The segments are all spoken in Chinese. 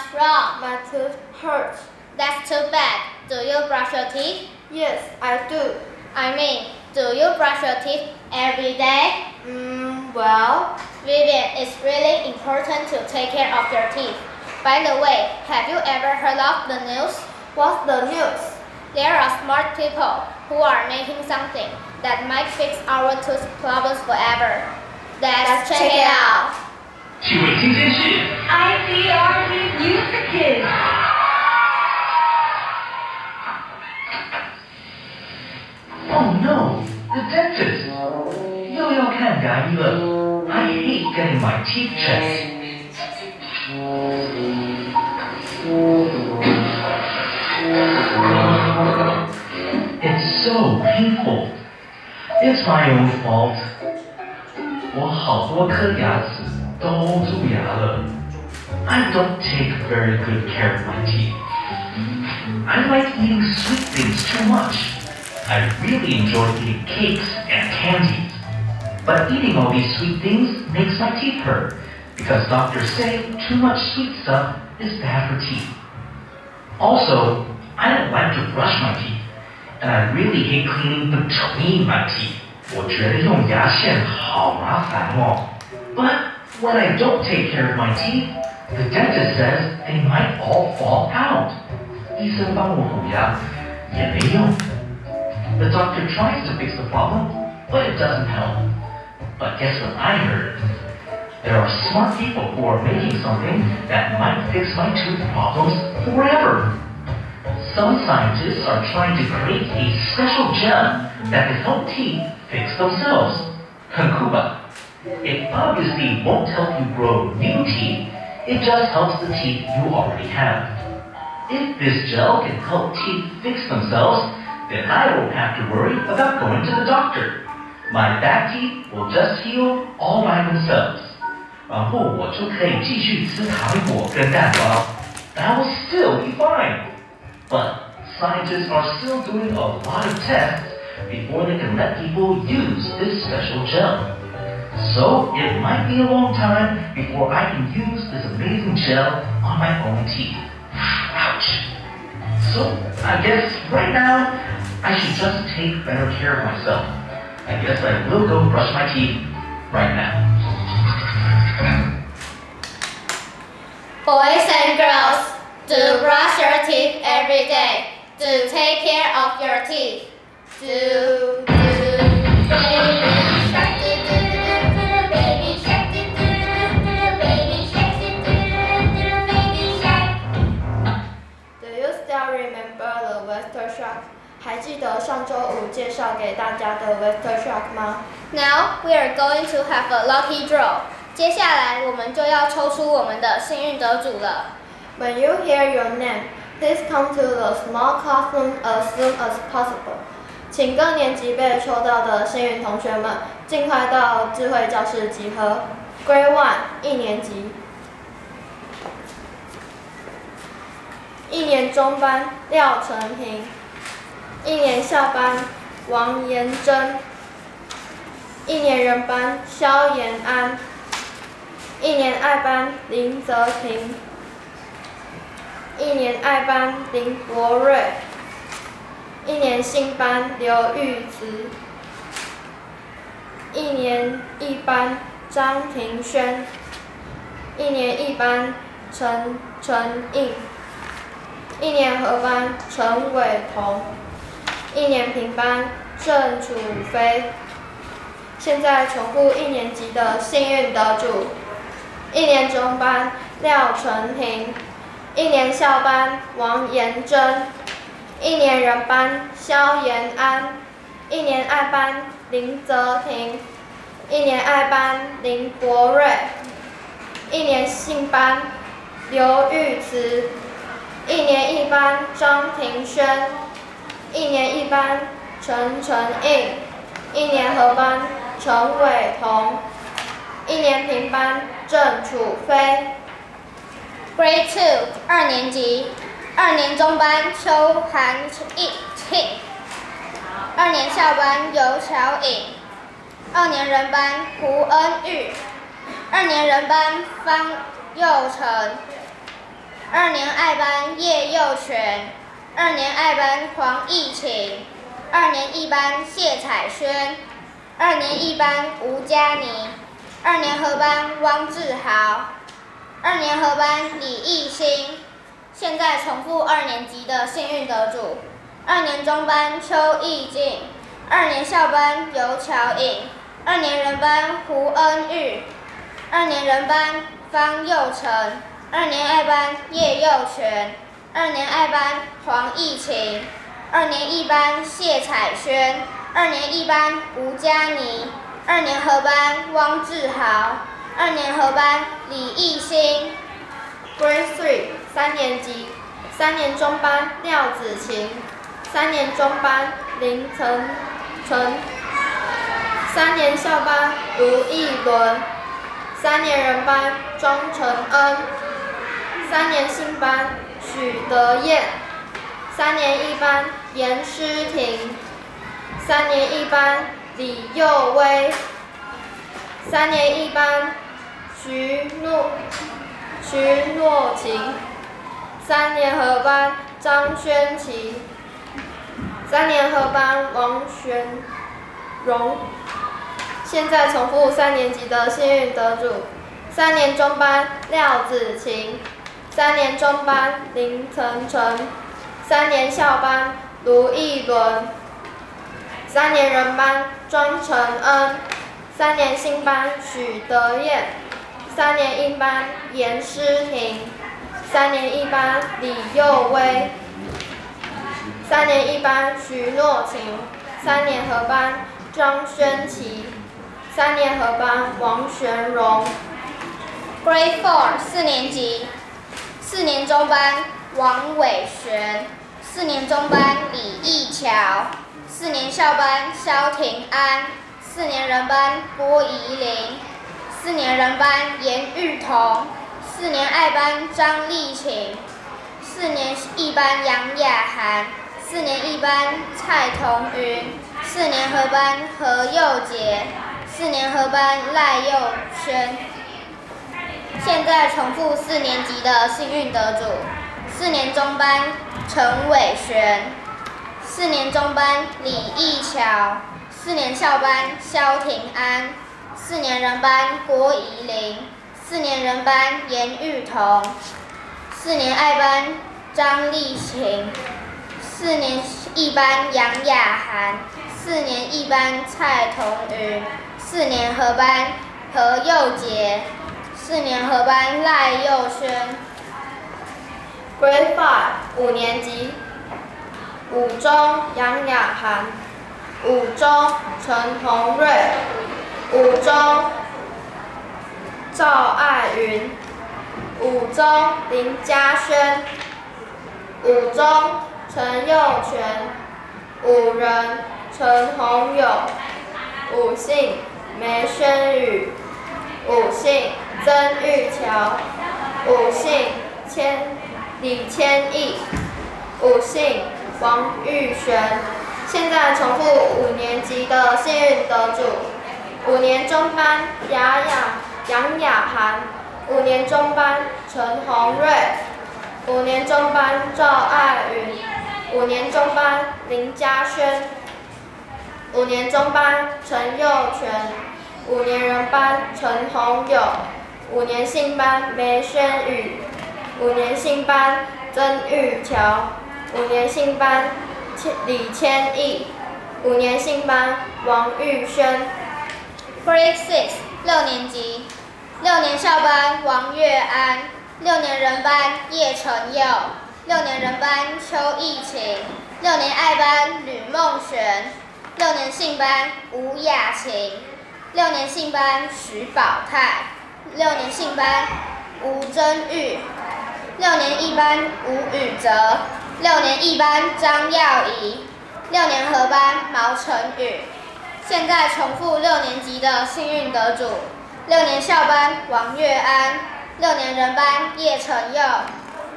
What's wrong? My tooth hurts. That's too bad. Do you brush your teeth? Yes, I do. I mean, do you brush your teeth every day? Mm, well, Vivian, it's really important to take care of your teeth. By the way, have you ever heard of the news? what's the news? There are smart people who are making something that might fix our tooth problems forever. Let's, check, it out. 趣味新鲜事， ICRT News Kids. Oh no, the dentist. 又要看牙医了。I hate getting my teeth checked. It's so painful. It's my own fault. 我好多颗牙齿 都蛀牙了。I don't take very good care of my teeth. I like eating sweet things too much. I really enjoy eating cakes and candies. But eating all these sweet things makes my teeth hurt because doctors say too much sweet stuff is bad for teeth. Also, I don't like to brush my teeth, and I really hate cleaning between my teeth. 我觉得用牙线好麻烦哦。But when I don't take care of my teeth, the dentist says they might all fall out. 医生帮我补牙也没用。The doctor tries to fix the problem, but it doesn't help. But guess what I heard? There are smart people who are making something that might fix my tooth problems forever. Some scientists are trying to create a special gel that can help teeth fix themselves. 很酷吧? It obviously won't help you grow new teeth, it just helps the teeth you already have. If this gel can help teeth fix themselves, then I won't have to worry about going to the doctor. My back teeth will just heal all by themselves. 然后我就可以继续吃糖果跟蛋糕. I will still be fine. But scientists are still doing a lot of tests before they can let people use this special gel. So it might be a long time before I can use this amazing gel on my own teeth. Ouch. So I guess right now I should just take better care of myself. I guess I will go brush my teeth right now. Boys and girls, do brush your teeth every day. Do take care of your teeth. Do, do, Western Shark? 还记得上周五介绍给大家的 Western Shark 吗？Now we are going to have a lucky draw. 接下来我们就要抽出我们的幸运得主了。When you hear your name, please come to the small classroom as soon as possible. 请各年级被抽到的幸运同学们尽快到智慧教室集合。Grade One 一年级，一年中班廖成平，一年校班王延珍，一年人班肖延安，一年爱班林泽平。一年爱班林博瑞，一年新班刘玉慈，一年一班张庭轩，一年一班陈承应，一年合班陈伟彤，一年平班郑楚飞。现在重复一年级的幸运得主：一年中班廖成廷。一年校班王延珍，一年人班肖延安，一年爱班林泽廷，一年爱班林博瑞，一年信班刘玉慈，一年一班张庭轩，一年一班陈晨应，一年合班陈伟彤，一年平班郑楚飞。Grade Two 二年级，二年中班邱涵义庆，二年校班尤巧颖，二年人班胡恩玉，二年人班方佑成，二年爱班叶佑全，二年爱班黄义晴，二年一班谢彩轩，二年一班吴佳妮，二年合班汪志豪，二年合班李艺兴。现在重复二年级的幸运得主：二年中班邱义静，二年校班尤乔颖，二年人班胡恩玉，二年人班方佑成，二年二班叶佑全，二年二班黄义晴，二年一班谢彩轩，二年一班吴佳妮，二年合班汪志豪，二年合班李艺兴。Grade Three 三年级，三年中班廖子晴，三年中班林成成，三年校班卢艺伦，三年人班庄承恩，三年新班许德燕，三年一班严诗婷，三年一班李佑威，三年一班徐诺。徐诺晴，三年合班张轩琪，三年合班王璇荣。现在重复三年级的幸运得主：三年中班廖子晴，三年中班林晨晨，三年校班卢艺伦，三年人班庄承恩，三年新班许德燕。三年一班严诗婷，三年一班李佑威，三年一班徐诺晴，三年合班张轩琪，三年合班王璇荣。Grade Four 四年级，四年中班王伟璇，四年中班李义乔，四年校班萧庭安，四年人班郭怡玲。四年人班严玉彤，四年爱班张丽琴，四年一班杨雅涵，四年一班蔡彤云，四年合班何佑杰，四年合班赖佑轩。现在重复四年级的幸运得主：四年中班陈伟璇，四年中班李义桥，四年校班萧庭安。四年人班郭怡玲，四年人班严玉彤，四年爱班张丽琴，四年一班杨雅涵，四年一班蔡彤云，四年合班何佑杰，四年合班赖佑轩。Grade Five 五年级，五中杨雅涵，五中陈宏瑞。五中赵爱云，五中林嘉轩，五中陈佑全，五人陈宏友，五姓梅轩宇，五姓曾玉桥，五姓千李千亿，五姓王玉璇。现在重复五年级的幸运得主。五年中班雅雅杨雅涵，五年中班陈宏瑞，五年中班赵爱云，五年中班林嘉轩，五年中班陈佑全，五年人班陈宏友，五年信班梅轩宇，五年信班曾玉乔，五年信班千李千亿，五年信班王玉轩。Grade Six 六年级，六年校班王月安，六年人班叶成佑，六年人班邱艺晴，六年爱班吕梦璇，六年信班吴雅晴，六年信班徐宝泰，六年信班吴真玉，六年一班吴宇泽，六年一班张耀仪，六年合班毛成宇。现在重复六年级的幸运得主：六年校班王月安，六年人班叶成佑，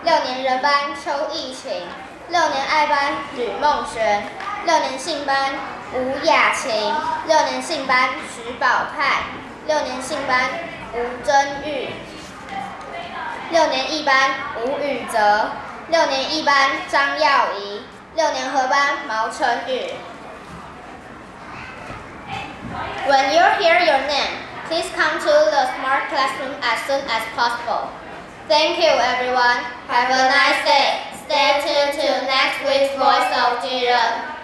六年人班邱艺晴，六年爱班吕梦璇，六年信班吴雅琴。六年信班徐宝派。六年信班吴真玉。六年一班吴宇泽。六年一班张耀仪。六年合班毛成宇。When you hear your name, please come to the smart classroom as soon as possible. Thank you, everyone. Have a nice day. Stay tuned to next week's Voice of Jiren.